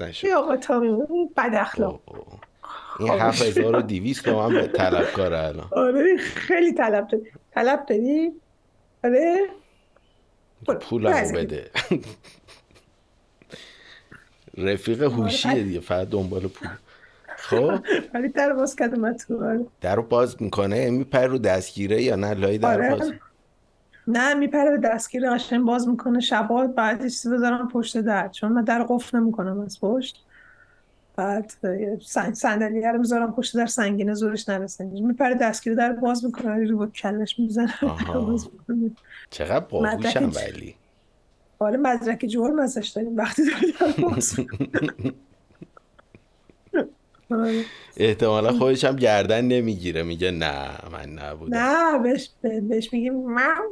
نشد آقا تامی بد اخلاق. اوه. این 7200 تومن به طلبکاره الان. آره خیلی طلب داری طلب داری آره. پولمو بعضی. بده. رفیق هوشیه دیگه فقط دنبال پول. خب. ولی در باز کرد اومد تو. آره. در رو باز می‌کنه میپره رو دستگیره یا نه؟ لای در آره. باز. نه میپره به دستگیر قشنگ باز می‌کنه. شبا بعد چیزی بذارم پشت در. چون من در قفل نمی‌کنم از پشت. بعد صندلیه رو می‌ذارم پشت در سنگینه زورش نرسه. میپره دستگیر در باز می‌کنه. رو با کلش می‌زنه. چقدر باهوشم. ولی. حالا مدرک جرم ازش داریم. وقتی داری در باز می‌کنه. آره. احتمالا خودش هم گردن نمی‌گیره میگه نه من نبودم. نه بهش بهش میگیم من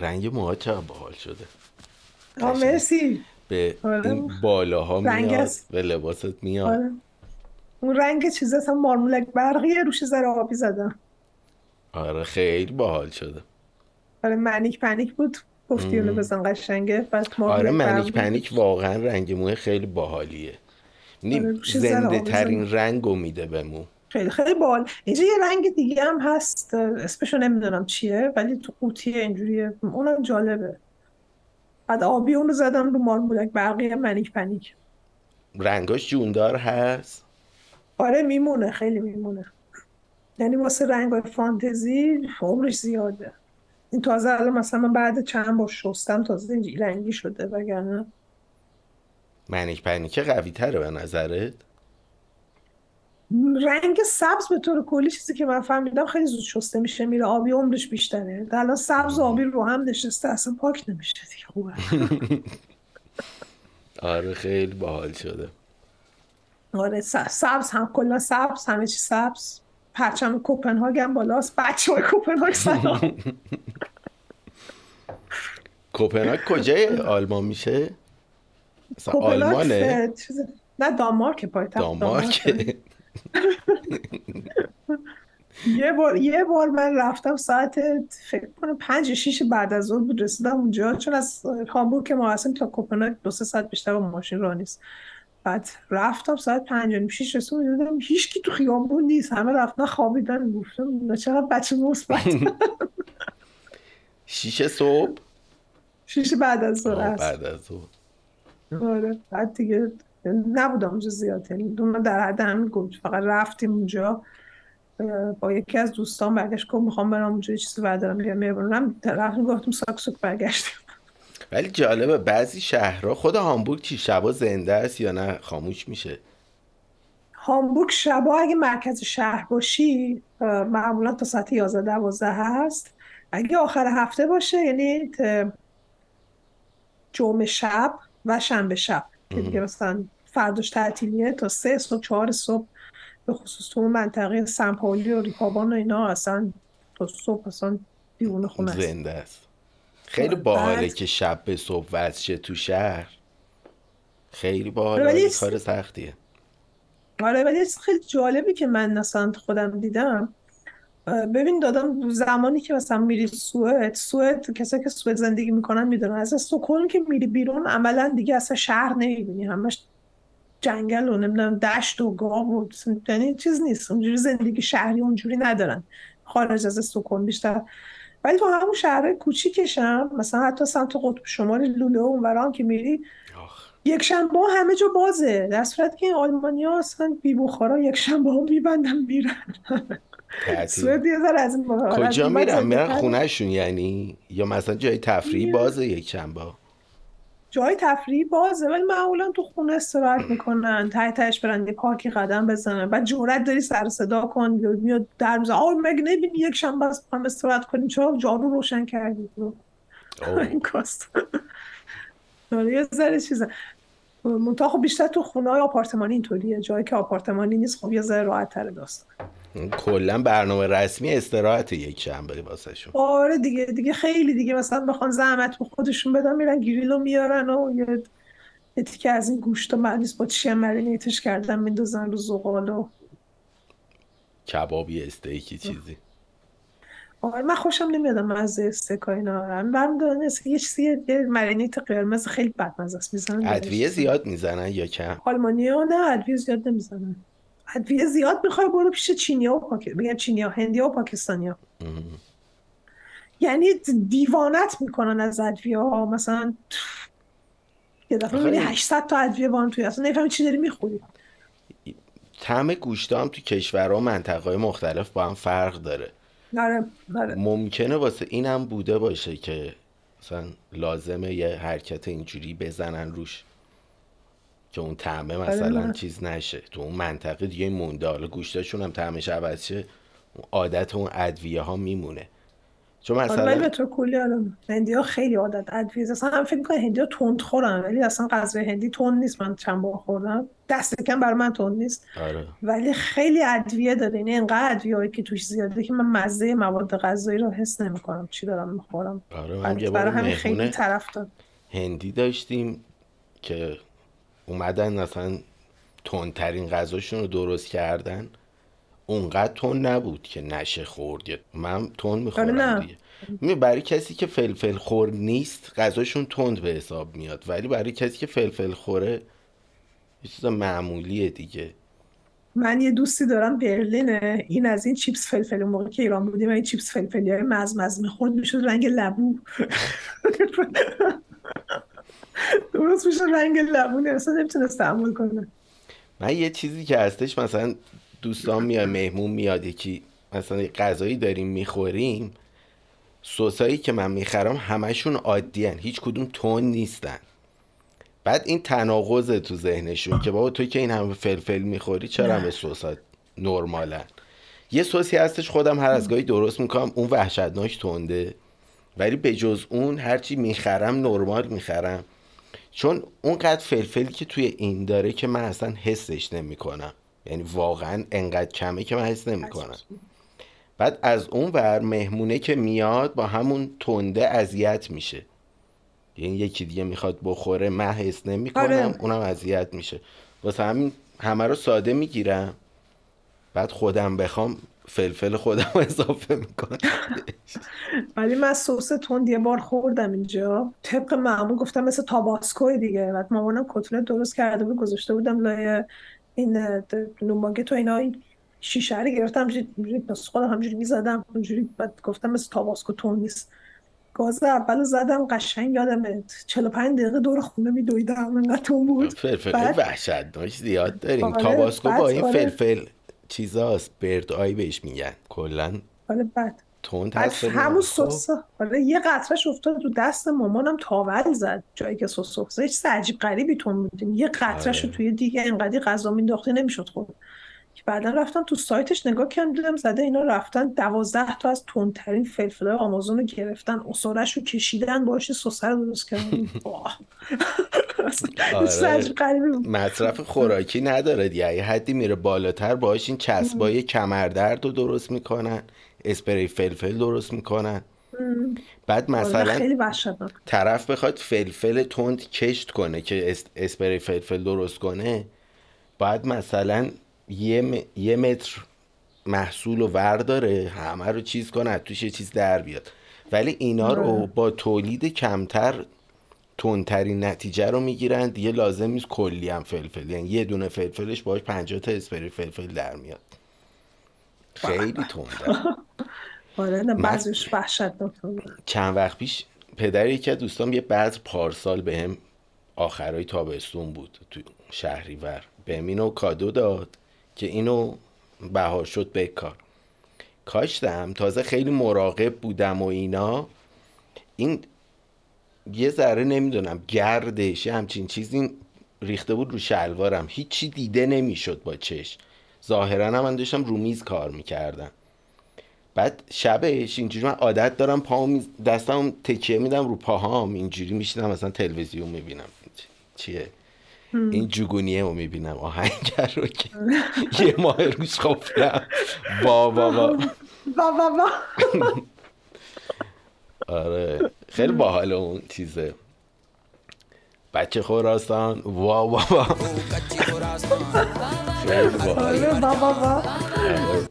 رنگ موها چقدر باحال شده. آه مرسی. به آره. این بالاها میاد. به لباست میاد. آره. اون رنگ چیز اصلا مارمولک برقیه روش ذره آبی زدم آره خیلی باحال شده. آره منیک پنیک بود. گفتی اونو بزن قشنگه. بعد آره منیک. پنیک واقعا رنگ موی خیلی باحالیه. آره، نیم روش ذره زنده ترین رنگ رو میده به مو خیلی خیلی بال اینجا یه رنگ دیگه هم هست اسمشو نمی‌دونم چیه ولی تو قوطی اینجوریه. اونم جالبه. بعد آبی اونو زدم رو مارمولک برقی منیک پنیک. رنگاش جوندار هست؟ آره میمونه خیلی میمونه. یعنی واسه رنگ فانتزی عمرش زیاده. این تازه الان مثلا من بعد چند بار شستم تازه رنگی شده وگرنه منیک پنیک قوی تره به نظرت؟ رنگ سبز به طور کلی چیزی که من فهمیدم خیلی زود شسته میشه میره آبی عمرش بیشتره. الان سبز و آبی رو هم نشسته اصلا پاک نمیشه دیگه خوبه. آره خیلی باحال شده. آره سبز هم کلا سبز همه چی سبز. پرچم کوپنهاگ هم بالاست بچه های کوپنهاگ سلام. کوپنهاگ کجای آلمان میشه؟ مثلا آلمانه؟ چیز- نه دانمارک پایتخت دانمارک. یه بار یه بار من رفتم ساعت فکر کنم پنج شیش بعد از ظهر بود رسیدم اونجا. چون از هامبورگ که ما هستیم تا کوپنهاگ دو سه ساعت بیشتر با ماشین راه نیست. بعد رفتم ساعت پنج و نیم شیش رسیدم دیدم هیچ کی تو خیابون نیست. همه رفتن خوابیدن گفتم اینا چقدر بچه مثبت. شیش صبح؟ شیش بعد از ظهر بعد از ظهر. آره. بعد دیگه نبودم اونجا زیاد. یعنی در حد همین گفت. فقط رفتیم اونجا. با یکی از دوستان برگشت. گفت می‌خوام برم اونجا چیزی بردارم بیام می‌برم رفتیم گفتیم ساک سوک برگشتیم. ولی جالبه بعضی شهرها خود هامبورگ چی؟ شبا زنده است یا نه؟ خاموش میشه. هامبورگ شبا اگه مرکز شهر باشی معمولا تا ساعت 11 12 هست. اگه آخر هفته باشه یعنی جمعه شب و شنبه شب. که دیگه مثلا فرداش تعطیلیه تا سه صبح چهار صبح. به خصوص تو منطقه سن پائولی و ریکابان و اینا اصلا تا صبح اصلا دیوونه خونه زنده است. خیلی بعد- باحاله که شب به صبح وصل شه تو شهر. خیلی باحاله ولی کار سختیه. آره ولی خیلی جالبی که من مثلا خودم دیدم. ببین دادم زمانی که مثلا میری سوئد سوئد کسایی که سوئد زندگی می‌کنن می‌دونن. از استکهلم که میری بیرون عملا دیگه اصلا شهر نمی‌بینی. همش جنگل و نمی‌دونم دشت و گاو و یعنی چیز نیست. اونجوری زندگی شهری اونجوری ندارن. خارج از استکهلم بیشتر. ولی تو همون شهرهای کوچیکش هم مثلا حتی سمت قطب شمال لوله و اونورا که میری یک شنبه ها همه جا بازه. در صورتی که این آلمانیا اصلا بی بخارا یک شنبه ها میبندن میرن. سوئد یه ذره از این آره، از کجا میرن؟ زنده‌تره. خونهشون یعنی؟ یا مثلا جای تفریحی. بازه یک شنبه؟ جای تفریحی بازه ولی معمولا تو خونه استراحت می‌کنن ته تهش برن یه پارکی قدم بزنن. بعد جرأت داری سر صدا کن یا میاد در میزن آه مگه نمی‌بینی یک شنبه است؟ هم استراحت کنیم. چرا جارو روشن کردی. این کاست. آره یه ذره چیزه. منتها خب بیشتر تو خونه های آپارتمانی اینطوریه. جایی که آپارتمانی نیست خب یه ذره راحت تر داستان. کلا برنامه رسمی استراحت یک شنبه واسه شون آره دیگه دیگه خیلی دیگه. مثلا بخوان زحمت به خودشون بدن میرن گریلو میارن و یه تیکه از این گوشت و معنیس با چیه مرینیتش کردن میندازن رو زغال و کبابی استیکی چیزی. آره من خوشم نمیاد مزه استیک اینا برم. دارن یه چیزی یه مرینیت قرمز خیلی بد مزه است. می‌زنن ادویه زیاد می‌زنن یا کم؟ آلمانی ها نه ادویه زیاد نمی‌زنن. ادویه زیاد می‌خوای برو پیش چینی ها و پاک... بگم چینی ها هندی ها و پاکستانی ها. یعنی دیوانت می‌کنن از ادویه ها. مثلا یه دفعه می‌بینی 800 تا ادویه وان توی اصلا نفهمی چی داری می‌خوری. طعم گوشت هم تو کشورها منطقه مختلف با هم فرق داره. آره آره. ممکنه واسه اینم بوده باشه که مثلا لازمه یه حرکت اینجوری بزنن روش. که اون طعمه مثلا. چیز نشه. تو اون منطقه دیگه مونده. حالا گوشتاشون هم طعمش عوض شه اون عادت اون ادویه ها میمونه. چون آره ولی به مثلا طور کلی آره هندی ها خیلی عادت. ادویه اصلا هم فکر می‌کنم هندی ها تند خورن. ولی اصلا غذای هندی تند نیست. من چند بار خوردم. دست کم برای من تند نیست. آره. ولی خیلی ادویه داره. یعنی انقدر ادویه هایی که توش زیاده که من مزه مواد غذایی رو حس نمی‌کنم. چی دارم می‌خورم. آره من برای همین خیلی طرف داد هندی داشتیم که اومدن مثلا تندترین غذاشون رو درست کردن اونقدر تند نبود که نشه خورد. یا- من آره می‌خورم نه. دیگه. می برای کسی که فلفل خور نیست غذاشون تند به حساب میاد. ولی برای کسی که فلفل خوره یه چیز معمولیه دیگه. من یه دوستی دارم برلینه. این از این چیپس فلفل موقع که ایران بودیم این چیپس فلفلی های مزمز می‌خورد می‌شد رنگ لبو. درست میشه رنگ لبو اصلا نمی‌تونست تحمل کنه. من یه چیزی که هستش مثلا دوستان میاد مهمون میاد یکی مثلا غذایی داریم می‌خوریم سسایی که من می‌خرم همشون عادی هیچ کدوم تون نیستن. بعد این تناقض تو ذهنشون که بابا تو که این همه فلفل می‌خوری چرا همه سسات نرمالن؟ یه سوسی هستش خودم هر از گاهی درست می‌کنم اون وحشتناک تنده. ولی به جز اون هرچی می‌خرم نرمال می‌خرم. چون اونقدر فلفلی که توی این داره که من اصلا حسش نمی‌کنم. یعنی واقعا انقدر کمه که من حس نمی‌کنم. بعد از اون ور مهمونه که میاد با همون تنده اذیت میشه. یعنی یکی دیگه می‌خواد بخوره من حس نمی‌کنم آره. اونم اذیت میشه. واسه همین همه رو ساده می‌گیرم. بعد خودم بخوام فلفل خودم اضافه می‌کنم. ولی من سس تند یه بار خوردم اینجا. طبق معمول گفتم مثل تاباسکو دیگه. بعد مامانم کتلت درست کرده بود گذاشته بودم لای این اه، د- نون باگت و اینا. این شیشه رو گرفتم نصف خودم همجوری می‌زدم. همجوری بعد گفتم مثل تاباسکو تند نیست. گاز اول زدم قشنگ یادمه. 45 دقیقه دور خونه میدویدم انقدر تند بود. فلفل بعد وحشتناک زیاد داریم. آره تاباسکو با این آره. فلفل. چیزاست bird eye بهش میگن. کلا آره بعد تند هست همون خب. سس حالا یه قطرهش افتاد تو دست مامانم تاول زد. جایی که سس افتاد هیچ عجیب غریبی تون بودیم یه قطرهش رو آره. توی دیگه انقدی غذا مینداختی نمی‌شد خورد که بعدا رفتم تو سایتش نگاه کردم دیدم زده اینا رفتن دوازده تا از تندترین فلفلای آمازون رو گرفتن. عصارش رو کشیدن باش سس رو درست کردن. آره. مصرف خوراکی نداره دیگه. یه حدی میره بالاتر باهاش این چسبای کمردرد رو درست می‌کنن. اسپری فلفل درست می‌کنن. بعد آره مثلا خیلی طرف بخواد فلفل تند کشت کنه که اس- اسپری فلفل درست کنه باید مثلا یه, م- یه متر محصول رو ورداره همه رو چیز کنه توش یه چیز در بیاد. ولی اینا رو با تولید کمتر تندترین نتیجه رو می‌گیرن. دیگه لازم نیست کلی هم فلفل. یعنی یه دونه فلفلش باش 50 تا اسپری فلفل در میاد. خیلی تنده. آره بعضیش چند وقت پیش پدر یکی از دوستام یه بذر پارسال بهم آخرای تابستون بود تو شهریور. بهم اینو کادو داد. که اینو بهار شد بکار کاشتم تازه خیلی مراقب بودم و اینا. این یه ذره نمی‌دونم گردش همچین چیزی ریخته بود رو شلوارم. هیچی دیده نمی‌شد با چشم. ظاهرا هم من داشتم رو میز کار می‌کردم. بعد شبش اینجوری من عادت دارم پاهم دستم تکیه میدم رو پاهام. اینجوری میشینم مثلا تلویزیون می‌بینم. چیه؟ این جوگونیه رو می‌بینم. آهنگر رو که یه ماه وا وا وا وا وا وا آره. خیلی باحال اون چیزه بچه خراسان وا وا وا. آره با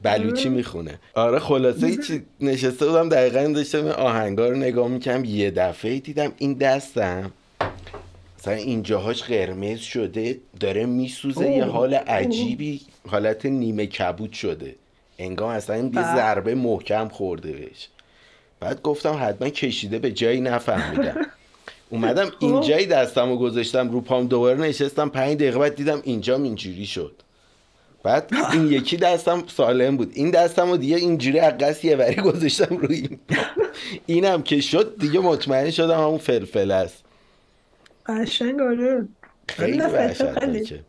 بلوچی می‌خونه. آره خلاصه هیچی نشسته بودم دقیقا داشتم آهنگا رو نگاه می‌کنم یه دفعه دیدم این دستم مثلا اینجاهاش قرمز شده داره میسوزه یه. حال عجیبی حالت نیمه کبود شده. انگار اصلا یه بله. ضربه محکم خورده بهش. بعد گفتم حتما کشیده به جایی نفهمیدم. اومدم اینجایی دستم رو گذاشتم رو پام دوباره نشستم پنج دقیقه بعد دیدم اینجام اینجوری شد. بعد این یکی دستم سالم بود. این دستم رو دیگه اینجوری قصد یه وری گذاشتم روی این. اینم که شد دیگه مطمئن شدم همون فلفل است. قشنگ آره. خیلی وحشتناکه.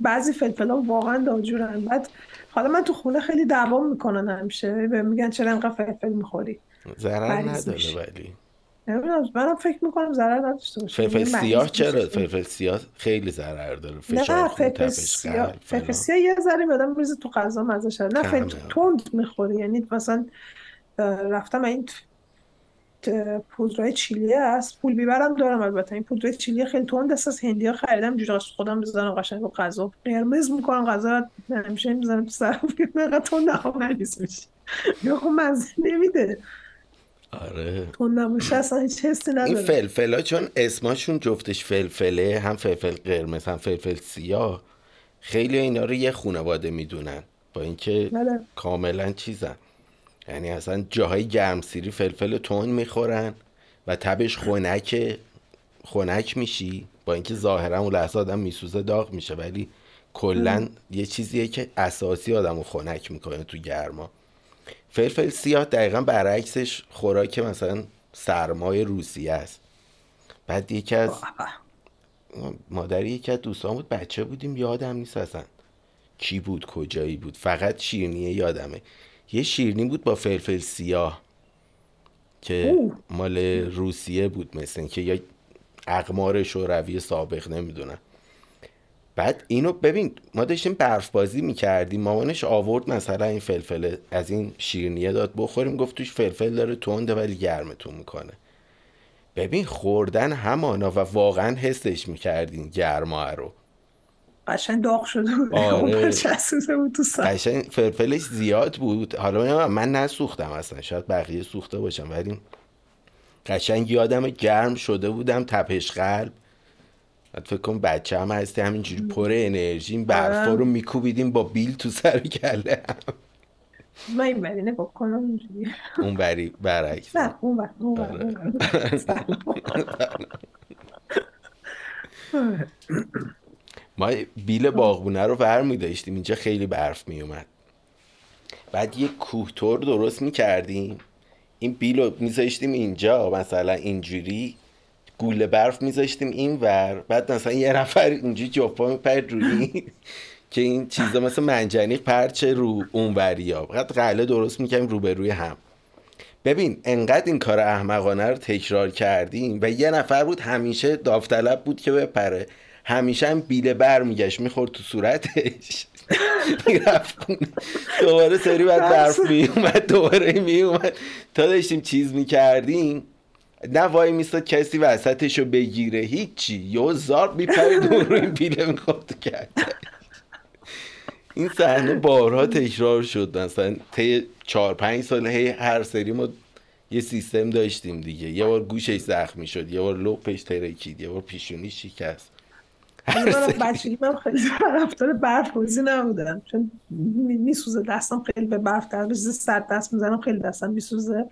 بعضی فلفل ها واقعا ناجورن. بعد حالا من تو خونه خیلی دعوام می‌کنن همیشه. بهم میگن چرا انقدر فلفل می‌خوری؟ ضرر نداره. ولی. نمی‌دونم منم فکر می‌کنم ضرر نداشته باشه. فلفل مریض سیاه. چرا؟ فلفل سیاه خیلی ضرر داره. فشار فلفل سیاه. فلفل. سیاه یه ذره بدم میریزه تو غذا مزه نه فلفل. تند می‌خوری. یعنی مثلا رفتم این پودرای چیلی هست. پول بیبرم دارم البته. این پودرای چیلی خیلی تند است. از هندیا خریدم. از خودم بزنم قشنگ غذا. قرمز می‌کنم. غذا رو می‌زنم تو سرم اینقدر تند هم مریض میشه یا خب مزه نمیده. آره. تند نباشه اصلا هیچ حسی این نداره. فلفل ها چون اسماشون جفتش فلفله هم فلفل قرمز هم فلفل سیاه. خیلی اینا رو یه خانواده می‌دونن. با اینکه بله. کاملا چیزن. یعنی اصلا جاهای گرمسیری فلفل تون می‌خورن و تبش خنک خنک میشی. با اینکه ظاهرا اون لحظه آدم میسوزه داغ میشه ولی کلا یه چیزیه که اساسی آدم رو خنک می‌کنه تو گرما. فلفل سیاه دقیقا برعکسش خوراک مثلا سرمای روسیه است. بعد یکی از مادری یکی از دوستان بود بچه بودیم یادم نیست اصلا کی بود کجایی بود فقط شیرینیه یادمه. یه شیرینی بود با فلفل سیاه که اوه. مال روسیه بود مثل اینکه یا اقمار شوروی سابق نمی‌دونم. بعد اینو ببین ما داشتیم برف بازی می‌کردیم. مامانش آورد مثلا این فلفل از این شیرینیه داد بخوریم گفت توش فلفل داره تنده ولی گرمتون می‌کنه. ببین خوردن همانا و واقعا حسش می‌کردین گرما رو. قشنگ داغ شده بود. آره. بود تو سر. قشنگ فلفلش زیاد بود. حالا من نسوختم اصلا. شاید بقیه سوخته باشم ولی قشنگ یادم گرم شده بودم تپش قلب. بعد فکر کنم بچه هم هستی همینجوری پر انرژی. این برفا آره. رو میکوبیدیم با بیل تو سر کله. هم. من این بری نگاه کنم اینجوری اون بری برعکس. نه اون بر اون بر ما بیل باغبونه رو ور داشتیم اینجا خیلی برف می اومد بعد یه کوهتور درست می کردیم این بیل رو میذاشتیم اینجا. مثلا اینجوری گوله برف میذاشتیم این ور. بعد مثلا یه نفر اینجوری جفا میپرد روی که این چیزا مثل منجنیق پرچه رو اون وریا. بعد قله درست می‌کنیم روبروی هم. ببین انقدر این کار احمقانه رو تکرار کردیم و یه نفر بود همیشه داوطلب بود که بپره. همیشه هم بیله بر میگشت می‌خورد تو صورتش. می‌رفت. دوباره سری بعد برف میومد دوباره میومد تا داشتیم چیز می‌کردیم نه وای میستاد کسی وسطش رو بگیره هیچی. یه زار میپرید اون رو این بیله می‌خورد کرد. این صحنه بارها تکرار شد. مثلا طی چهار پنج سال هی هر سری ما یه سیستم داشتیم دیگه. یه بار گوشش زخمی شد یه بار لپش ترکید یه بار پیشونی شکست. من بچگی من خیلی طرفدار برف بازی نبودم. چون می- میسوزه دستم خیلی به برف در روز سرد دست می‌زنم خیلی دستم میسوزه.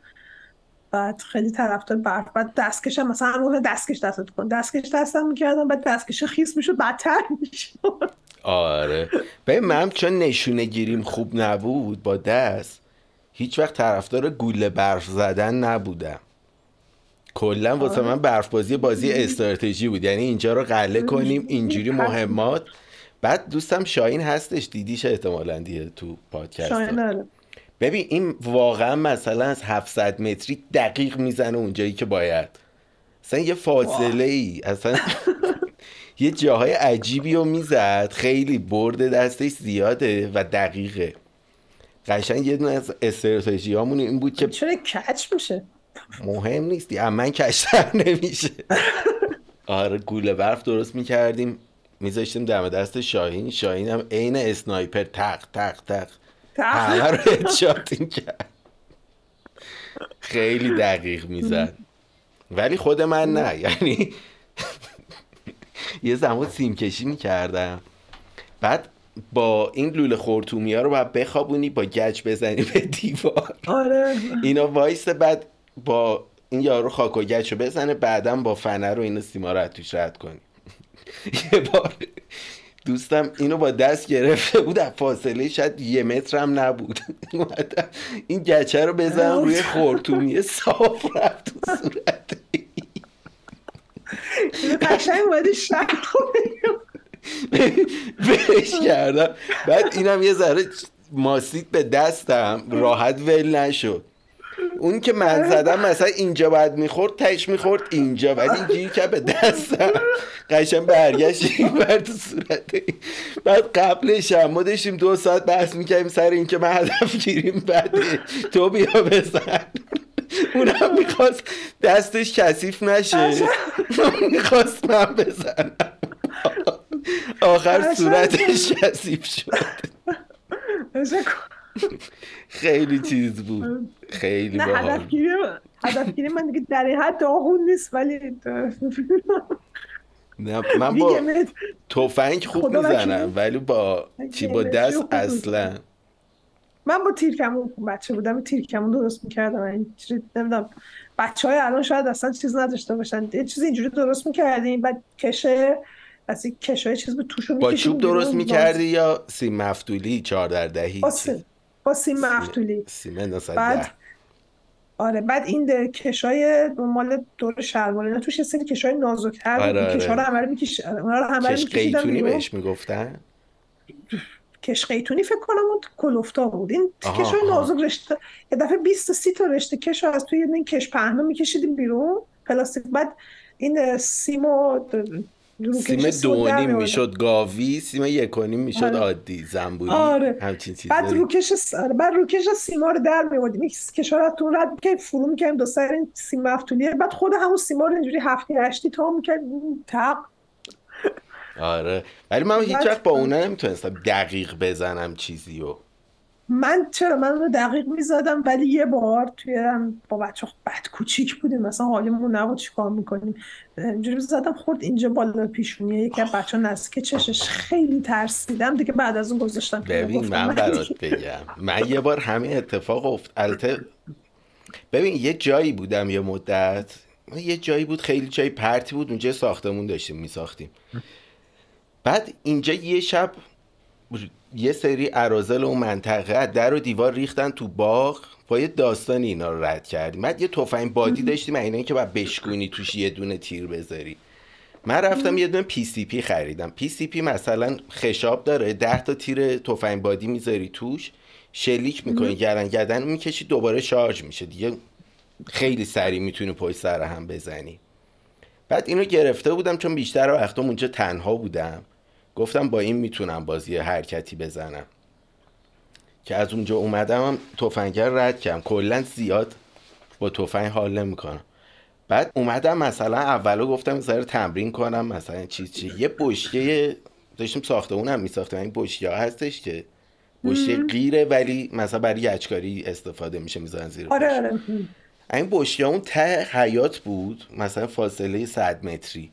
بعد خیلی طرفدار برف بعد دستکشم مثلا همون دستکش دستت کن. دستکش دستم می‌کردم بعد دستکش خیس می‌شد بدتر می‌شد. آره. ببین من چون نشونه گیریم خوب نبود با دست هیچ وقت طرفدار گوله برف زدن نبودم. کلا واسه من برف بازی بازی استراتژی بود. یعنی اینجا رو قله کنیم اینجوری مهمات. بعد دوستم شاهین هستش. دیدیش احتمالا دیگه تو پادکست. نره ببین این واقعا مثلا از 700 متری دقیق می‌زنه اونجایی که باید. اصلا یه فاصله ای اصلا یه جاهای عجیبی رو می‌زد. خیلی برد دستش زیاده و دقیقه. قشنگ یه دونه از استراتژی این بود که چرا کچ میشه؟ مهم نیستی. من کشتر نمیشه. آره گوله برف درست می‌کردیم. میذاشتیم دم دست شاهین. شاهین هم عین اسنایپر. تق تق تق. همه رو هدشات کرد. خیلی دقیق می‌زد. ولی خود من نه. یعنی یه زمان سیم کشی می‌کردم. بعد با این لوله خورتومی ها رو باید بخوابونی با گچ بزنی به دیوار. آره. اینا وایس بعد با این یارو خاک و گچ رو بزنه بعدا با فنر رو اینو سیما رو توش رد کنی یه بار دوستم اینو با دست گرفته بود از فاصله شاید یه متر هم نبود. این گچه رو بزن روی خورتومی صاف رفت تو صورت. قشنگ باید شک بهش کردم. بعد اینم یه ذره ماسید به دستم راحت ول نشد. اون که من زدم مثلا اینجا باید می‌خورد تش می‌خورد اینجا ولی اینجوری که به دستم. قشن برگشت بر تو صورت. بعد قبلش هم ما داشتیم دو ساعت بحث می‌کردیم سر اینکه من هدف گیریم بعد تو بیا بزن. اونم می‌خواست دستش کثیف نشه. می‌خواست من بزنم. آخر صورتش کثیف شد. خیلی چیز بود. خیلی نه هدفگیری هدفگیری من دیگه در این حد داغون نیست ولی نه من با توفنگ خوب می‌زنم ولی با چی با دست اصلا. من با تیر کمون بچه بودم تیر کمون درست می‌کردم. اینجوری نمی‌دونم. بچه های الان شاید اصلا چیز نداشته باشن. یه چیز اینجوری درست می‌کردیم بعد کشه از این کشه چیز به توشون با چوب درست می‌کردی یا سیم مفتولی چهار در دهی با سیم, با سیم مفتولی سیم بعد آره بعد این کشای مال دور شلوار اینا توش یه سری کشای نازکتر آره آره. کشا رو همه رو میکش اونا رو همه رو کش قیتونی بهش می‌گفتن؟ کش قیتونی فکر کنم اون کلوفتا بود. این کشای نازک رشته یه دفعه 20 تا 30 تا رشته کش از توی این کش پهنا میکشیدیم بیرون. پلاستیک بعد این سیمو سیم دونیم می‌شد گاوی سیم یکونیم می‌شد آره. عادی زنبوری آره. همچین چیزی بعد روکش آره. بعد روکش سیما رو در میوردیم یک کشار تو رد که فرو می‌کردیم دو سر این سیم مفتولیه. بعد خود همون سیما رو اینجوری هفتی هشتی تا می‌کرد تق آره. ولی من هیچ وقت با اونا نمی‌تونستم دقیق بزنم چیزی رو من چرا من رو دقیق می‌زدم ولی یه بار توی با بچه بد کوچیک بودیم. مثلا حالیمون نبود چیکار می‌کنیم. اینجوری زدم خورد اینجا بالا پیشونیه یکی از بچه نزدیک چشش خیلی ترسیدم. دیگه بعد از اون گذاشتم ببین من برات بگم. من یه بار همین اتفاق افت البته ببین یه جایی بودم یه مدت. یه جایی بود خیلی جای پرتی بود. اونجا ساختمون داشتیم میساختیم. بعد اینجا یه شب یه سری عرازل اون منطقه در و دیوار ریختن تو باغ. با یه داستان اینا رو رد کردیم بعد یه تفنگ بادی داشتیم اینا که باید بشکونی توش یه دونه تیر بذاری. من رفتم یه دونه PCP خریدم. PCP مثلا خشاب داره ده تا تیر تفنگ بادی می‌ذاری توش شلیک می‌کنی گلنگدن می‌کشی دوباره شارژ میشه دیگه. خیلی سریع می‌تونی پشت سر هم بزنی. بعد اینو گرفته بودم چون بیشتر وقتا اونجا تنها بودم. گفتم با این می‌تونم بازی حرکتی بزنم. که از اونجا اومدم هم تفنگر رد کردم. کلا زیاد با تفنگ حال نمی‌کنم. بعد اومدم مثلا اولو گفتم سر تمرین کنم مثلا چی چی. یه بشکه داشتیم ساختمون میساختم این بشکه ها هستش که بشکه غیره ولی مثلا برای یچکاری استفاده میشه می‌ذارن زیر آره آره. این بشکه اون ته حیات بود مثلا فاصله 100 متری.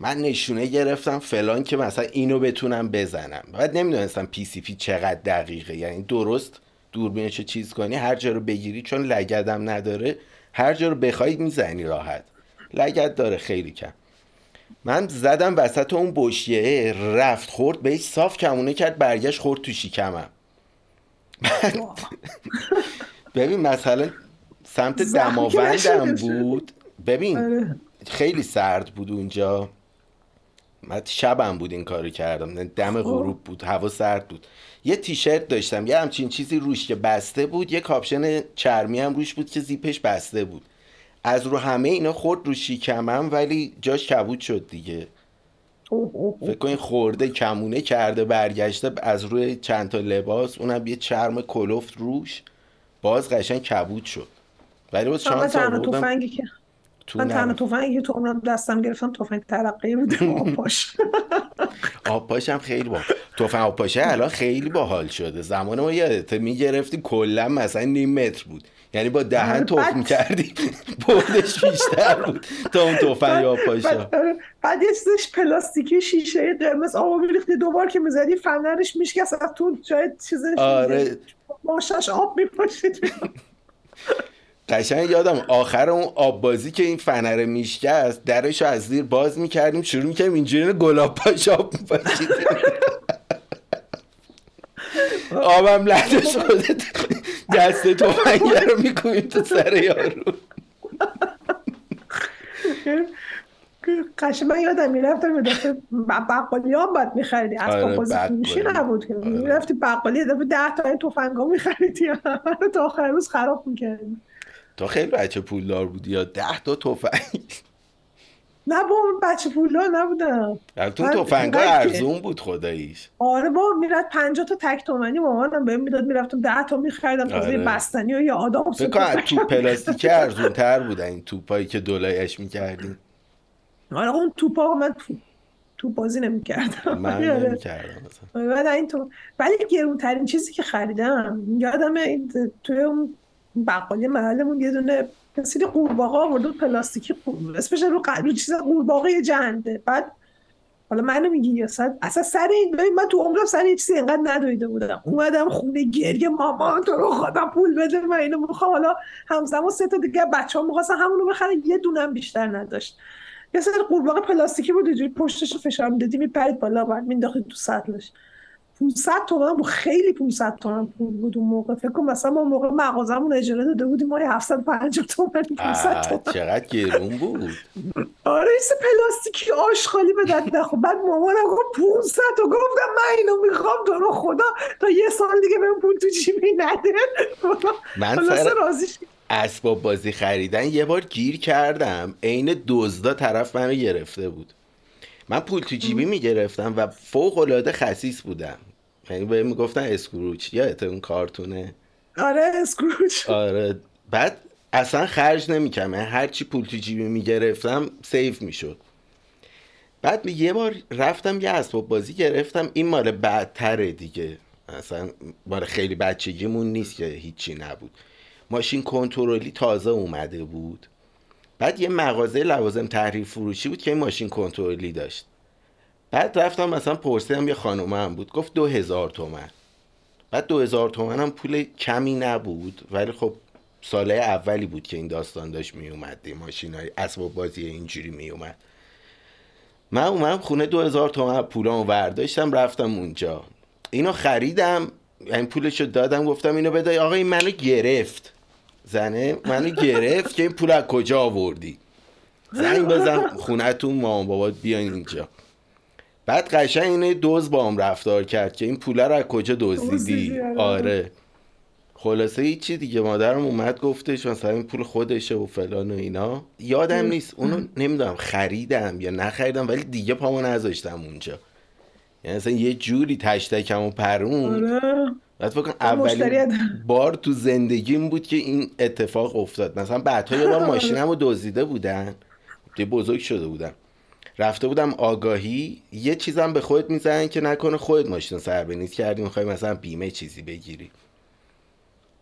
من نشونه گرفتم فلان که مثلا اینو بتونم بزنم. بعد نمی‌دونستم پی سی پی چقدر دقیقه. یعنی درست دوربینشو چیز کنی هر جا رو بگیری چون لگدم نداره هر جا رو بخوای می‌زنی راحت. لگد داره خیلی کم. من زدم وسط اون بشیه رفت خورد بهش صاف کمونه کرد برگشت خورد تو شکمم. ببین مثلا سمت دماوندم بود. ببین آره. خیلی سرد بود اونجا. من شبم بود این کارو کردم. دم خب. غروب بود هوا سرد بود. یه تیشرت داشتم یه همچین چیزی روش که بسته بود یه کاپشن چرمی هم روش بود که زیپش بسته بود. از رو همه اینا خورد رو شیکمم ولی جاش کبود شد دیگه. فکر کنین خورده کمونه کرده برگشته از روی چند تا لباس اونم یه چرم کلفت روش. باز قشنگ کبود شد. ولی باز شانس آوردم تو من تنها. تفنگی که تو عمرم دستم گرفتم تفنگ ترقی بود آبپاش. آبپاش هم خیلی با تفنگ آبپاشه الان خیلی باحال شده. زمان ما یادته می‌گرفتی کلا مثلا نیم متر بود. یعنی با دهن آره، بعد- می‌کردی بردش بیشتر بود تا اون تفنگ آبپاشا بعد, آره، بعد یه چیزش پلاستیکی شیشه قرمز آب میریختی دوبار که می‌زدی فنرش میشکست از تو جای چیزش آره. ماشاش آب میپاشید. قشنگ یادم آخر اون آب بازی که این فنر میشکست درش رو از زیر باز می‌کردیم شروع می‌کردیم اینجوری گلاب پاش آب آبم لحظه خودت دست تفنگه رو می‌کنیم تو سر یارو. قشنگ من یادم می‌رفتم یه دفعه بقالی هم باید میخریدی. از آره، فروشی بقالی. نبود که. آره. می‌رفتی بقالی یه دفعه ده تا این تفنگ ها میخریدی. تا آخر روز خراب می‌کردی. تو خیلی بچه پولدار بودی یا ده تا تفنگ؟ نه با بچه پولا نبودم. اون تفنگا ارزون بود خداییش. آره با می‌رفت 50 تا تک تومنی مامانم بهم می‌داد می‌رفتم 10 تا میخریدم تازه آره. بستنی و یا آدم فکر کنم توپ پلاستیکی ارزون تر بودن این توپایی که دولایش می‌کردیم آره اون توپا من تو تو بازی نمی‌کردم. من نمی‌کردم مثلا. بعد این تو ولی گرونترین چیزی که خریدم یادم این توی اون بقالی محلمون یه دونه کسی قورباغه آورده بود پلاستیکی قور- اسمش رو ق- رو چیز قورباغه جنده. بعد حالا منو میگی اصلا اصلا سر این من تو عمرم سر یه چیزی اینقدر ندویده بودم. اومدم خونه گریه مامان تو رو خدا پول بده من اینو می‌خوام. حالا همزمان سه تا دیگه بچه ها می‌خواستن همونو بخرن یه دونم بیشتر نداشت. یه سری قورباغه پلاستیکی بود اینجوری پشتش رو فشار می‌دادی میپرید بالا بعد مینداختی تو سطلش. 500 تومن بود. خیلی 500 تومن پول بود اون موقع. فکر کنم مثلا ما موقع مغازمون اجاره داده بودیم ما 750 تومن 500 آه، تومن. چقدر گرون بود. آره این پلاستیکی آشغالی به درد نخور. بعد مامانم گفت 500 تا. گفتم من اینو می‌خوام تو رو خدا تا یه سال دیگه بهم پول تو جیبی نده. من سر اسباب بازی خریدن یه بار گیر کردم. عین دزدا طرف منو گرفته بود. من پول تو جیبی می‌گرفتم و فوق العاده خسیس بودم. یعنی بهم می‌گفتن اسکروچ. یادت اون کارتونه؟ آره اسکروچ. آره. بعد اصلا خرج نمی‌کردم. یعنی هر چی پول تو جیبی می‌گرفتم سیف می‌شد. بعد یه بار رفتم یه اسباب بازی گرفتم. این مال بعدتره دیگه. اصلا مال خیلی بچگیمون نیست که هیچی نبود. ماشین کنترلی تازه اومده بود. بعد یه مغازه لوازم تحریر فروشی بود که این ماشین کنترلی داشت. بعد رفتم مثلا پرسیدم یه خانومه هم بود گفت دو هزار تومن. بعد دو هزار تومن هم پول کمی نبود ولی خب ساله اولی بود که این داستان داشت می اومد ماشین های اسباب بازی اینجوری می اومد من اومدم خونه دو هزار تومن پولامو برداشتم رفتم اونجا. اینو خریدم این پولشو دادم گفتم اینو بده آقا این منو گرفت. زنه منو گرفت که این پول از کجا آوردی؟ زنگ بزن خونتون مامان بابات بیاین اینجا. بعد قشنگ اینه دوز با هم رفتار کرد که این پول رو از کجا دزدیدی؟ آره. خلاصه هیچی دیگه. مادرم اومد گفتش مثلا این پول خودشه و فلان و اینا. یادم نیست. اونو نمی‌دونم خریدم یا نخریدم ولی دیگه پامو نذاشتم اونجا. یعنی مثلا یه جوری تشتکم و پرون. آره. بعد فکر اولین. بار تو زندگیم بود که این اتفاق افتاد. مثلا بعدها یه بار ماشینم رو دزدیده بودن. یه بزرگ شده بودم. رفته بودم آگاهی. یه چیزم به خودت می‌زنن که نکنه خودت ماشین رو سر بنیز کردی می‌خوای مثلا بیمه چیزی بگیری.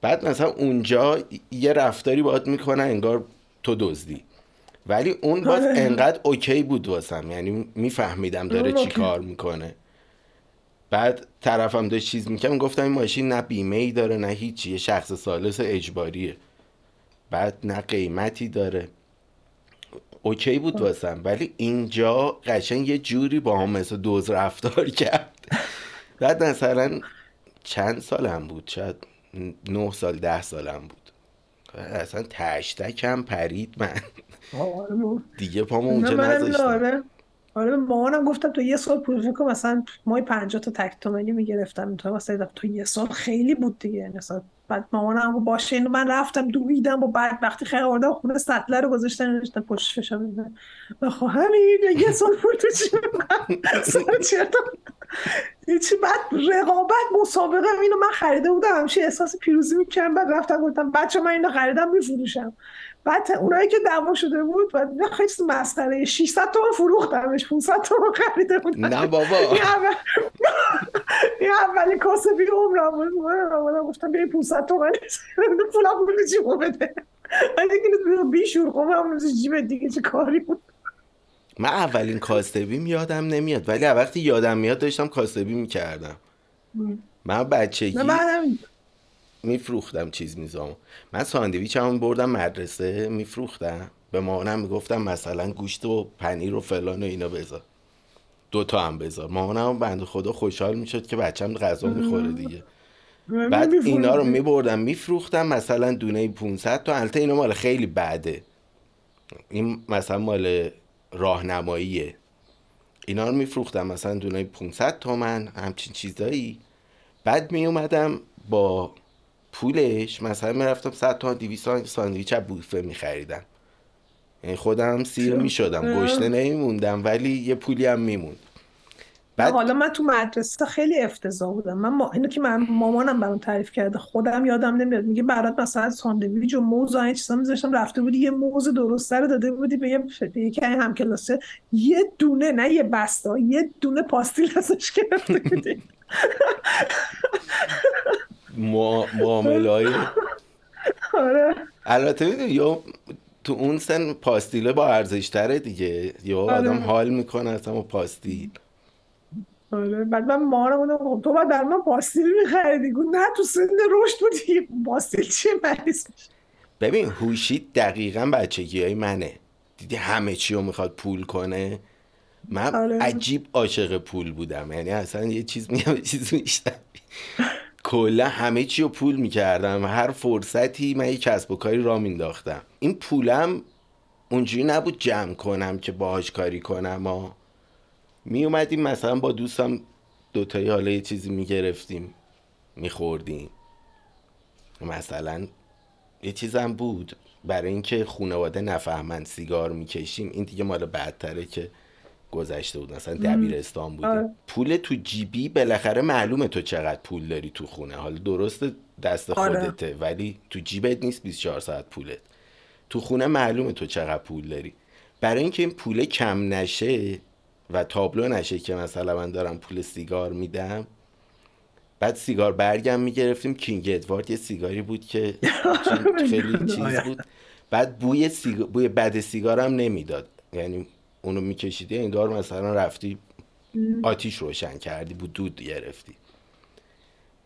بعد مثلا اونجا یه رفتاری باید می‌کنن انگار تو دزدی. ولی اون باز آره. انقدر اوکی بود واسم. یعنی میفهمیدم داره چی. کار می‌کنه. بعد طرفم داشت چیز می‌کنم گفتم این ماشین نه بیمه ای داره نه هیچی یه شخص سالس اجباریه. بعد نه قیمتی داره. اوکی بود واسم ولی اینجا قشنگ یه جوری با هم مثل دوز رفتار کرد. بعد مثلا چند سالم بود؟ شاید نه سال ده سالم بود. اصلا تشتکم پرید من. آره. دیگه پامو اونجا نذاشتم. آره آره به مامانم گفتم تو یه سال پول فکر مثلا مای 50 تا تک تومنی می‌گرفتم. تو مثلا تو یه سال خیلی بود دیگه. مثلا بعد مامانم گفت باشه اینو من رفتم دویدم و بعد وقتی خیلی آوردم خونه سطله رو گذاشتن نوشتن پشت فشار میدن خب همین یه سال پول تو چی من؟ و- هیچی بعد رقابت مسابقه اینو من خریده بودم. همیشه احساس پیروزی می‌کردم. بعد رفتم گفتم بچه من اینو خریدم میفروشم. بعد اونایی که دعوا شده بود بعد خیلی مسخره. 600 تومن فروختمش 500 تومن خریده بود نه بابا. این اولین کاسبی عمرم بود. گفتم بیایی 500 تومن پولا بود جیبو بده. ولی دیگه بیشور خب هم جیب دیگه چه کاری بود؟ من اولین کاسبیم یادم نمیاد. ولی وقتی یادم میاد داشتم کاسبی می‌کردم. من بچگی میفروختم چیز میزام. من ساندویچ هم بردم مدرسه میفروختم. به مامانم می‌گفتم مثلا گوشت و پنیر و فلان و اینا بذار. دوتا هم بذار. مامانم بند خدا خوشحال می‌شد که بچم غذا می‌خوره دیگه. بعد اینا رو میبردم میفروختم مثلا دونه 500 تا. البته اینا مال خیلی بعده این مثلا مال راهنماییه. اینا رو میفروختم مثلا دونه 500 تومن همچین چیزایی. بعد میومدم با پولش مثلا می‌رفتم 100 تومن 200 تومن ساندویچ از بوفه میخریدم. یعنی خودم سیر می‌شدم. گشته نمیموندم ولی یه پولی هم میموند. بعد حالا من تو مدرسه خیلی افتضاح بودم. من ما... اینو که من مامانم برام تعریف کرده خودم یادم نمیاد. میگه برات مثلا ساندویچ و موز و این چیزا میذاشتم رفته بودی یه موز درست سر داده بودی به یه یکی هم کلاسه یه دونه نه یه بستا یه دونه پاستیل ازش گرفته بودی. معامله های آره. البته می‌دونی یا تو اون سن پاستیله با ارزش تره دیگه. یا آره. آدم حال می‌کنه اصلا پاستیل. آره. بعد من مارم خب تو باید در من پاستیل میخریدی. گفت نه تو سن رشد بودی پاستیل چیه مریض ببین هوشی دقیقا بچگی های منه. دیدی همه چی رو می‌خواد پول کنه؟ من آره. عجیب عاشق پول بودم. یعنی اصلا یه چیز میگم چیز میشتم کلا همه چی رو پول می‌کردم. هر فرصتی من یه کسب و کاری را مینداختم این پولم اونجوری نبود جمع کنم که باهاش کاری کنم و می اومدیم مثلا با دوستم دوتایی حالا یه چیزی می‌گرفتیم میخوردیم. مثلا یه چیزم بود. برای اینکه خانواده نفهمن سیگار می‌کشیم. این دیگه مال بعدتره که گذشته بود. مثلا دبیرستان بودیم آره. پول تو جیبی بالاخره معلومه تو چقدر پول داری تو خونه. حالا درست دست آره. خودته ولی تو جیبت نیست 24 ساعت پولت. تو خونه معلومه تو چقدر پول داری. برای اینکه این پول کم نشه و تابلو نشه که مثلا من دارم پول سیگار میدم بعد سیگار برگم می‌گرفتیم. کینگ ادوارد یه سیگاری بود که خیلی چیز بود. بعد بوی, سیگار... بوی بد سیگارم نمی‌داد. یعنی اونو میکشیدی انگار مثلا رفتی آتیش روشن کردی بود دود گرفتی.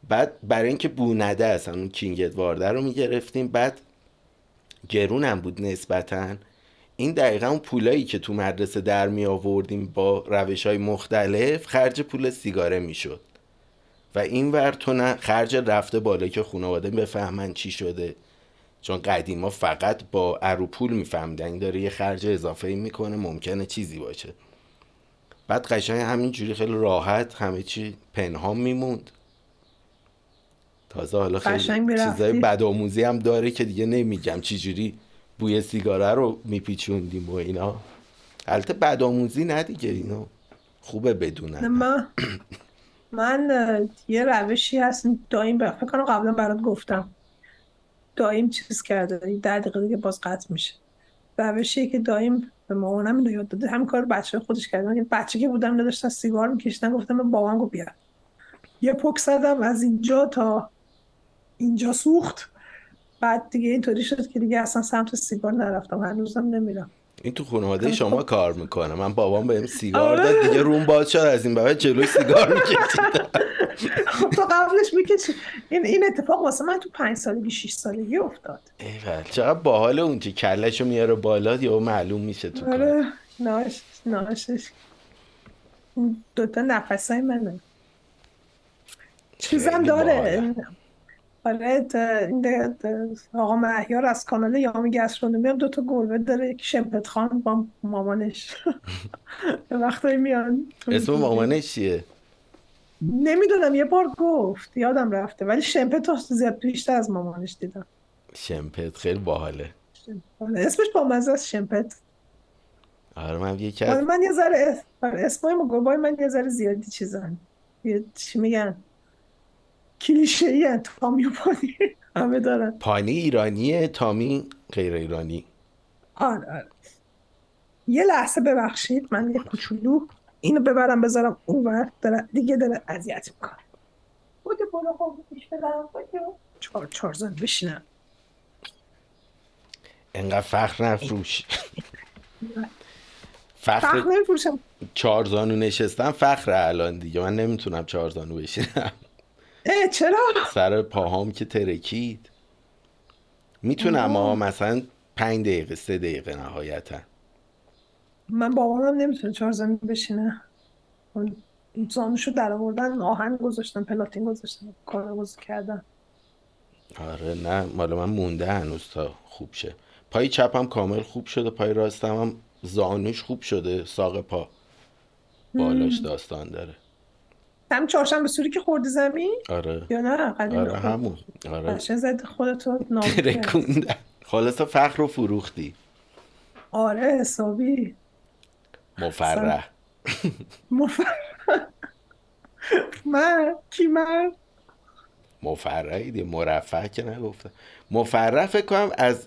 بعد برای اینکه بو نده اصلا اون کینگ ادوارده رو می‌گرفتیم. بعد گرونم بود نسبتا. این دقیقا اون پولایی که تو مدرسه در می آوردیم با روش های مختلف خرج پول سیگاره می‌شد. و این ور تو نه خرج رفته بالا که خانواده بفهمن چی شده. چون قدیما فقط با اروپول میفهمیدن این داره یه خرج اضافه می‌کنه ممکنه چیزی باشه. بعد قشنگ همینجوری خیلی راحت همه چی پنهان میموند. تازه حالا خیلی چیزای بدآموزی هم داره که دیگه نمیگم. چجوری بوی سیگاره رو میپیچوندیم و اینا. البته بدآموزی نه دیگه اینا خوبه بدونن. من من یه روشی هست دایم فکر کنم قبلا برات گفتم. دایم چیز کرده. در دقیقه دیگه باز قطع میشه. روشی که دایم به مامانم اینو یاد داده. همین کار بچه خودش کرده. من بچه که بودم نداشتن سیگار میکشتن گفتم من بابام گفت بیار یه پک زدم از اینجا تا اینجا سوخت. بعد دیگه اینطوری شد که دیگه اصلا سمت سیگار نرفتم. هنوزم نمیرم. این تو خانواده شما خب. کار می‌کنه. من بابام بهم سیگار آره. داد دیگه روم باز شد از این بعد جلوی سیگار می‌کشید. خب تو قبلش می‌کشی. این این اتفاق واسه من تو پنج سالگی شیش سالگی افتاد. ایول چقدر باحال اون که کلشو میاره بالا یا معلوم میشه تو آره. ناش ناشش. دوتا نفسای منه. چیزم داره. آره آقا مهیار از کانال یامی گسترونومی هم دوتا گربه داره یکی شمپت خان با مامانش. وقتایی میان اسم مامانش چیه؟ نمی‌دونم یه بار گفت یادم رفته ولی شمپت زیاد بیشتر از مامانش دیدم. شمپت خیلی باحاله. اسمش با مزه از شمپت. آره من از من یه ذره آره، اسمای گربای من یه ذره زیادی چیزن. یه چی میگن؟ کلیشه ای همه دارن. پانی ایرانیه تامی غیر ایرانی. آره آره. یه لحظه ببخشید من یه کوچولو اینو ببرم بذارم اونور داره دیگه داره اذیت می‌کنه بوده بالا خواب پیش بدم چهار چهار زن بشینم انقدر فخر نفروش. فخر فخر نمیفروشم چهار زانو نشستن فخر الان دیگه. من نمی‌تونم چهار زانو بشینم. اه چرا؟ سر پاهام که ترکید. می‌تونم. ها مثلا پنج دقیقه سه دقیقه نهایتا. من بابامم نمی‌تونه چهار زن بشینه. زانوشو در آوردن آهن گذاشتن پلاتین گذاشتن کار کردن. آره نه مال من مونده هنوز تا خوب شه. پای چپم کامل خوب شده پای راستم هم زانوش خوب شده ساق پا. بالاش داستان داره. هم چهارشنبه سوری که خوردی زمین؟ آره. یا نه؟ قدیم آره همون. آره. قشنگ زدی خودتو نابود خلاصا فخر رو فروختی. آره حسابی. مفرح. مف... من؟ کی من؟ مفرحی دیگه مرفه که نگفتم. مفرح فکر کنم از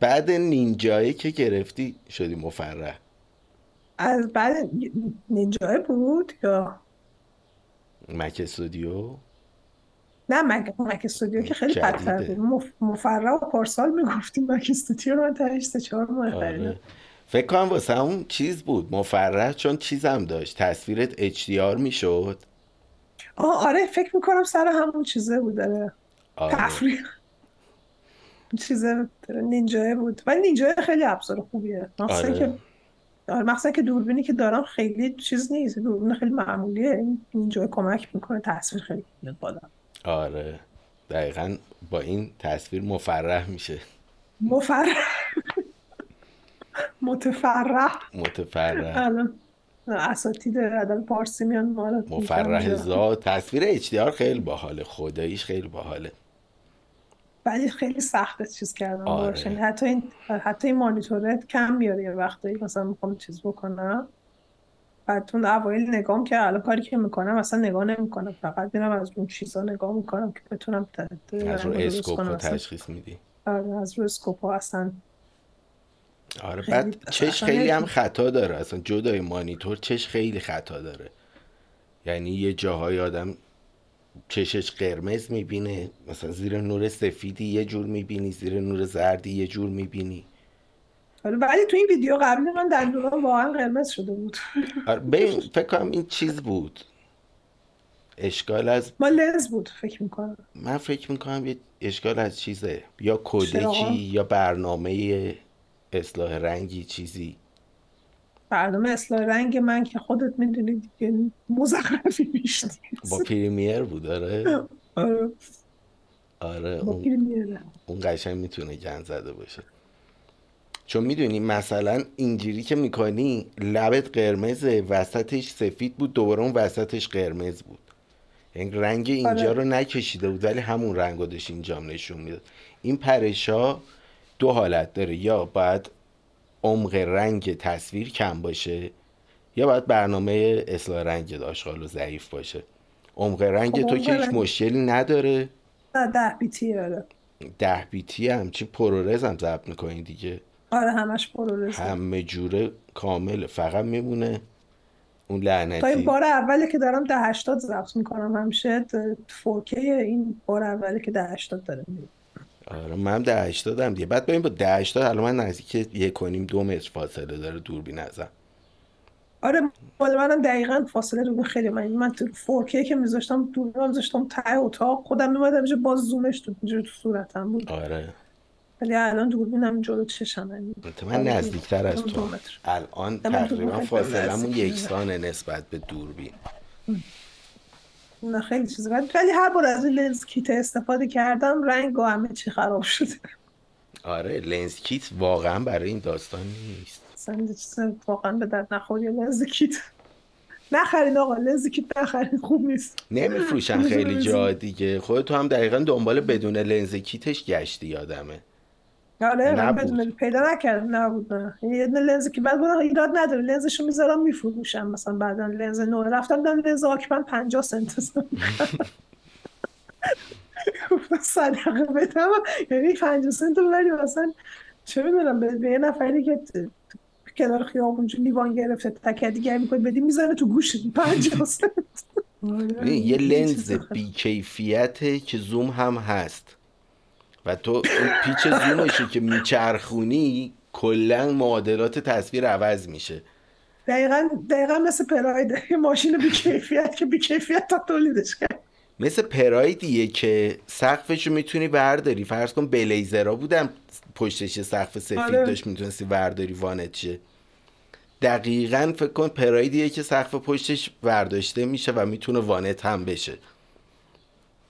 بعد نینجایی که گرفتی شدی مفرح. از بعد نینجای بود یا؟ مک استودیو؟ نه مک مک استودیو که خیلی. بدتر بود. مف... مفرح و پارسال می‌گفتیم مک استودیو رو من تهش سه چهار ماه خریدم آره فکر کنم واسه اون چیز بود. مفرح چون چیزم داشت. تصویرت HDR می‌شد. آه آره فکر می‌کنم سر همون چیزه بود. داره آره. تفریح. چیزه نینجای بود. ولی نینجای خیلی ابزار خوبیه. مخصوصا آره. که آره مخصوصا که دوربینی که دارم خیلی چیز نیست. دوربین خیلی معمولیه. این نینجای کمک می‌کنه تصویر خیلی میاد بالا. آره. دقیقا با این تصویر مفرح میشه. مفرح. متفرح. متفرح. اساتید ادب پارسی میان مفرح. ذات. تصویر HDR خیلی باحاله. خداییش خیلی باحاله. ولی خیلی سخته چیز کردن آره. یعنی حتی این حتی این مانیتورت کم میاره یه وقتایی مثلا می‌خوام چیز بکنم. بعد اون اوایل نگام که الان کاری که می‌کنم اصلا نگاه نمی‌کنم. فقط میرم از اون چیزا نگاه می‌کنم که بتونم از رو اسکوپ رو تشخیص میدی. آره، از رو اسکوپ ها اصلا آره بعد چش خیلی هم. خطا داره. اصلا جدای مانیتور چش خیلی خطا داره. یعنی یه جاهای آدم چشش قرمز می‌بینه. مثلا زیر نور سفیدی یه جور می‌بینی زیر نور زردی یه جور می‌بینی. آره ولی تو این ویدیو قبلی من دندونام واقعا قرمز شده بود. آره فکر کنم این چیز بود. اشکال از ما لنز بود فکر می‌کنم. من فکر می‌کنم یه اشکال از چیزه. یا؟ کودکی یا برنامه اصلاح رنگی چیزی. برنامه اصلاح رنگ من که خودت می‌دونی دیگه مزخرفی بیش با پریمیر بود آره. آره. آره با اون اون قشنگ می‌تونه گند زده باشه. چون می‌دونی مثلا اینجوری که می‌کنی لبت قرمزه وسطش سفید بود دوباره اون وسطش قرمز بود. یعنی رنگ اینجا آره. رو نکشیده بود ولی همون رنگ رو داشت اینجا هم نشون می‌داد. این پرشا دو حالت داره یا باید عمق رنگ تصویر کم باشه یا باید برنامه اصلاح رنگ آشغال و ضعیف باشه؟ عمق رنگ خب تو که هیچ مشکلی نداره. نه ده بیتی آره ده بیتی همچین پرورز هم ضبط می‌کنی دیگه. آره همش پرورزه همه جوره کامل فقط میمونه اون تا این لعنتی بار اوله که دارم ده هشتاد ضبط می‌کنم همیشه 4K این بار اوله که ده هشتاد داره میاد آره من هم ده هشتادم دیگه. بعد ببین با ده هشتاد الان من نزدیک یک و نیم دو متر فاصله داره دوربین ازم آره مال منم دقیقا فاصله دوربین. خیلی من من تو 4K که میذاشتم دوربین میذاشتم ته اتاق. خودم میمدم اینجا باز زومش تو اینجا تو صورتم بود. آره. ولی الان دوربینم جلو چشم البته من نزدیکتر از تو. الان تقریبا فاصلمون. یکسانه نسبت به دوربین. نه خیلی چیزه ولی ولی هر بار از این لنز کیت استفاده کردم رنگ و همه چی خراب شده. آره لنز کیت واقعا برای این داستان نیست. چیز واقعا به درد نخور یه لنز کیت. نخرین آقا لنز کیت نخرین خوب نیست. نمیفروشن خیلی. جا دیگه. خودت هم دقیقا دنبال بدون لنز کیتش گشتی یادمه آره من نبود. بدون پیدا نکردم نبود نه یه لنز که بعد بودم ایراد نداره لنزشو می‌ذارم میفروشم. مثلا بعدا لنز نو. رفتم دارم لنز آکمن 50 سنت صدقه بدم. یعنی 50 سنت ببری مثلا چه می‌دونم به یه نفری که کنار خیابون لیوان گرفته تکه گرم می‌کنه بدی می‌زنه تو گوش 50 سنت. یه لنز بیکیفیته که زوم هم هست. و تو اون پیچ زومشی که میچرخونی کلا معادلات تصویر عوض میشه. دقیقا دقیقا مثل پراید. ماشین بیکیفیت که بیکیفیت تا تولیدش کرد. مثل پرایدیه که سقفشو می‌تونی برداری فرض کن بلیزرا بودم پشتش سقف سفید آره. داشت می‌تونستی برداری وانت شه. دقیقا فکر کن پرایدیه که سقف پشتش برداشته میشه و می‌تونه وانت هم بشه.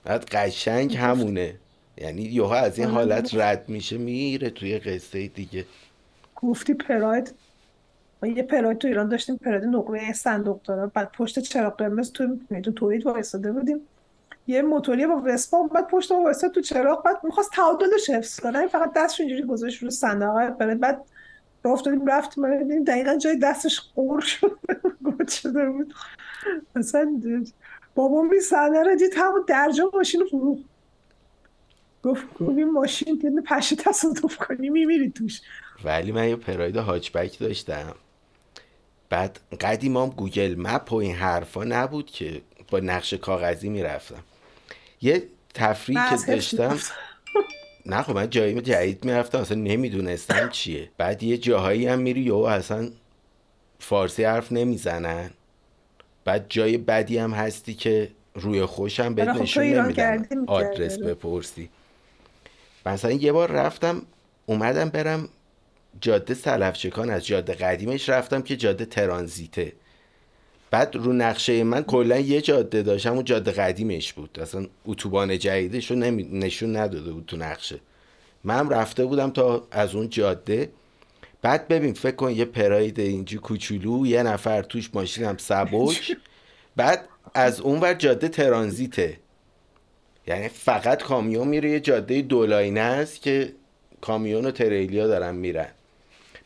بعد قشنگ همونه. یعنی یوها از این آره. حالت رد میشه میره توی قصه دیگه. گفتی پراید؟ ما یه پراید تو ایران داشتیم پراید نقره صندوق داره. بعد پشت چراغ قرمز تو تو تولید وایساده بودیم. یه موتوری با وسپا بعد پشت وایساد تو چراغ. بعد می‌خواست تعادلش حفظ کنه. فقط دستش اینجوری گذاشت رو صندوق. بعد افتادیم رفتیم. دیدیم دقیقا جای دستش قور شد. شده بود. مثلا بابا می صحنه رو دید همون درجا ماشین فرو گفت این ماشین که پشه تصادف کنی میمیری توش. ولی من یه پراید هاچبک داشتم. بعد قدیمام گوگل مپ و این حرفا نبود که با نقش کاغذی می‌رفتم. یه تفریح که داشتم نه خب من جایی جدید می‌رفتم اصلا نمی‌دونستم چیه. بعد یه جاهایی هم میری و اصلا فارسی حرف نمی‌زنن. بعد جای بدی هم هستی که روی خوشم بهت خب نشون نمیدن. آدرس بپرسی. مثلا یه بار رفتم اومدم برم جاده سلفچکان از جاده قدیمش رفتم که جاده ترانزیته. بعد رو نقشه من کلا یه جاده داشتم اون جاده قدیمش بود. اصلا اتوبان جدیدش رو نشون نداده بود تو نقشه. من رفته بودم تا از اون جاده. بعد ببین فکر کن یه پراید اینجی کوچولو یه نفر توش ماشینم سبک. بعد از اون ور جاده ترانزیته. یعنی فقط کامیون میره یه جاده دولاینه است که کامیون و تریلیا دارن میرن.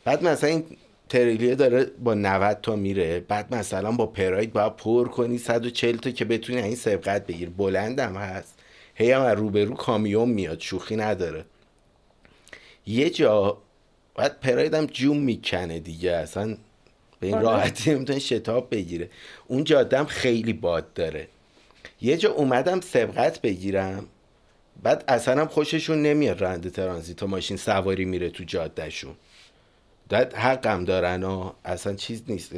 بعد مثلا این تریلیه داره با 90 تا میره بعد مثلا با پراید باید پر کنی 140 تا که بتونی این سبقت بگیر بلندم هست. هی هم روبرو کامیون میاد شوخی نداره. یه جا بعد پرایدم جوم می‌کنه دیگه اصلا به این آره. راحتی نمی‌تونه شتاب بگیره. اون جادم خیلی باد داره. یه جا اومدم سبقت بگیرم. بعد اصلا هم خوششون نمیاد رنده ترانزیت و ماشین سواری میره تو جادهشون. داد حقم دارن و اصلا چیز نیست.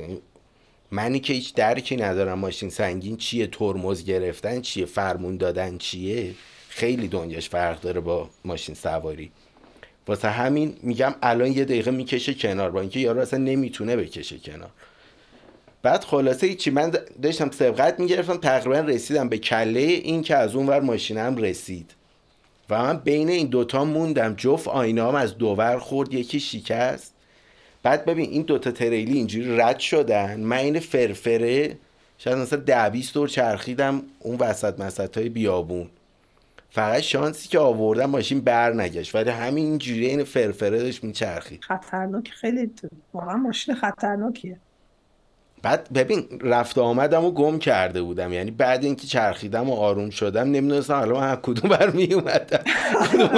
منی که هیچ درکی ندارم. ماشین سنگین چیه؟ ترمز گرفتن چیه؟ فرمون دادن چیه؟ خیلی دنیاش فرق داره با ماشین سواری. واسه همین میگم الان یه دقیقه می‌کشه کنار. با اینکه یارو اصلا نمی‌تونه بکشه کنار. بعد خلاصه چی من داشتم سبقت می‌گرفتم تقریبا رسیدم به کله این که از اون ور ماشینم رسید. و من بین این دوتا موندم جفت آینام از دوور خورد یکی شکست. بعد ببین این دوتا تریلی اینجوری رد شدن. من این فرفره شاید مثلا ده دور چرخیدم اون وسط مسط های بیابون. فقط شانسی که آوردم ماشین بر نگشت. ولی همین جوری این فرفره داشت میچرخید. خطرناک خیلی واقعا ماشین خطرناکیه. بعد ببین رفت آمدم و گم کرده بودم. یعنی بعد اینکه چرخیدم و آروم شدم نمی‌دونستم الان من کدوم بر می اومدم. کدوم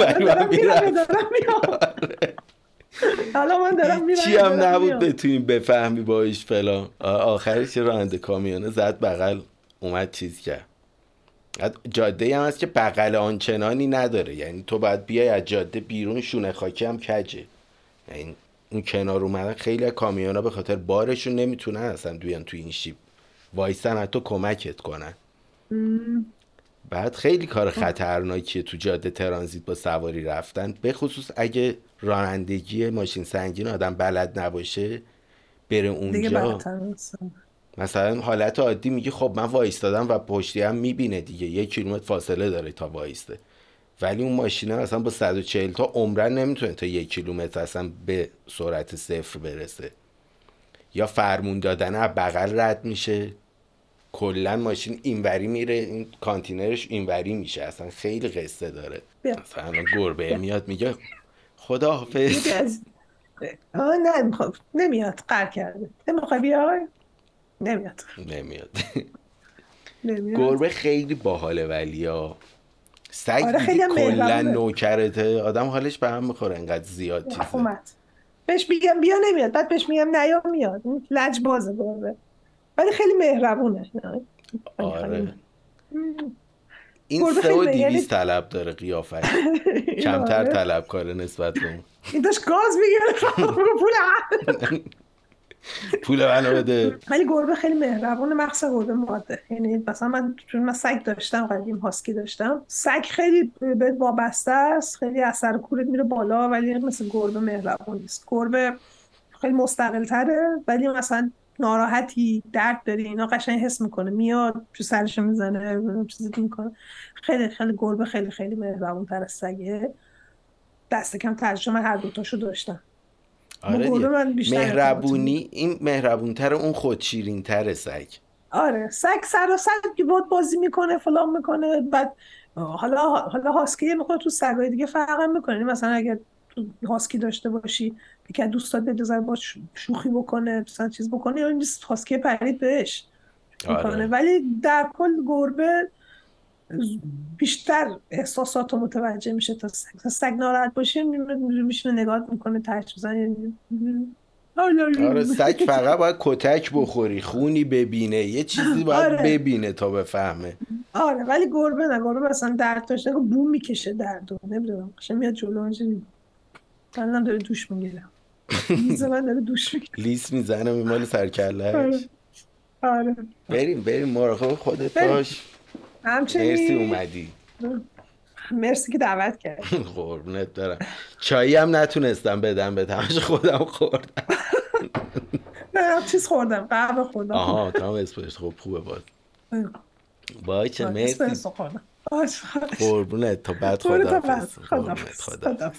حالا من دارم میرم چی هم نبود بتونیم بفهمی باش فلان. آخرش راننده کامیونه زد بغل اومد چیز کرد. جاده هم هست که بغل آنچنانی نداره. یعنی تو باید بیای از جاده بیرون شونه خاکی هم کجه. یعنی اون کنار اومدن خیلی کامیون ها به خاطر بارشون نمی‌تونن اصلا دویان تو این شیب. وایستن حتی کمکت کنن. بعد خیلی کار خطرناکیه تو جاده ترانزیت با سواری رفتن. به خصوص اگه رانندگی ماشین سنگین آدم بلد نباشه بره اونجا. مثلا حالت عادی میگه خب من وایستادم و پشتی هم می‌بینه دیگه. یک کیلومتر فاصله داره تا وایسته. ولی اون ماشینه مثلا با 140 تا عمرن نمی‌تونه تا یک کیلومتر اصلا به سرعت صفر برسه. یا فرمون دادن از بغل رد میشه. کلا ماشین اینوری میره این کانتینرش اینوری میشه. اصلا خیلی قصه داره. مثلا گربه میاد میگه خدا حافظ آه نه خب نمیاد. قر کرده. نمی‌خوای بیای نمیاد. نمیاد. گربه خیلی باحاله ولی ها. سگ آره، خیلی کلا. نوکرته آدم حالش به هم می‌خوره انقدر زیاد چیزه. اومد. بهش میگم بیا نمیاد. بعد بهش میگم نیا میاد. لج بازه گربه ولی خیلی مهربونه. آره. این سه و دیویس طلب داره قیافش. کمتر آره. طلبکاره نسبت به اون. این داشت گاز می‌گیره پول پول منو بده. ولی گربه خیلی مهربونه مخصوصا گربه ماده. یعنی مثلا من چون من سگ داشتم قدیم هاسکی داشتم سگ خیلی بهت وابسته است خیلی اثر کورت میره بالا ولی مثل گربه مهربون نیست. گربه خیلی مستقل تره ولی مثلا ناراحتی درد داری اینا قشنگ حس می‌کنه. میاد تو سرشو می‌زنه چیزی می‌کنه. خیلی خیلی گربه خیلی خیلی مهربون تر از سگه. دست کم ترجمه هر دوتاشو داشتم. آره. من بیشتر مهربونی؟ این مهربونتر اون خودشیرین سگ. آره سگ سر و سگ که بود بازی می‌کنه فلان می‌کنه بعد حالا حالا هاسکی می‌کنه تو سگای دیگه فرق می‌کنه. مثلا اگر تو هاسکی داشته باشی یکی از دوستات به با شوخی بکنه مثلا چیز بکنه یا این هاسکی پرید بهش. می‌کنه. آره. ولی در کل گربه بیشتر احساسات رو متوجه میشه تا سگ تا سگ ناراحت باشه میشونه نگاه می‌کنه ترش بزنه آره سگ فقط باید کتک بخوری خونی ببینه یه چیزی باید آره. ببینه تا بفهمه. آره ولی گربه نه گربه مثلا درد داشته بوم می‌کشه درد نمی‌دونم میاد جلو اینجوری الان داره دوش می‌گیره. میز من داره دوش می‌گیره. لیس می‌زنه میمال سرکلش آره. آره. بریم بریم مراقب خودت بریم. باش همچنین. مرسی اومدی. مرسی که دعوت کرد قربونت دارم چایی هم نتونستم بدم به همش خودم خوردم. نه چیز خوردم قهوه خوردم. آها تمام اسپرس خب خوبه باز باشه مرسی. قربونت تا بعد خدا. خدا.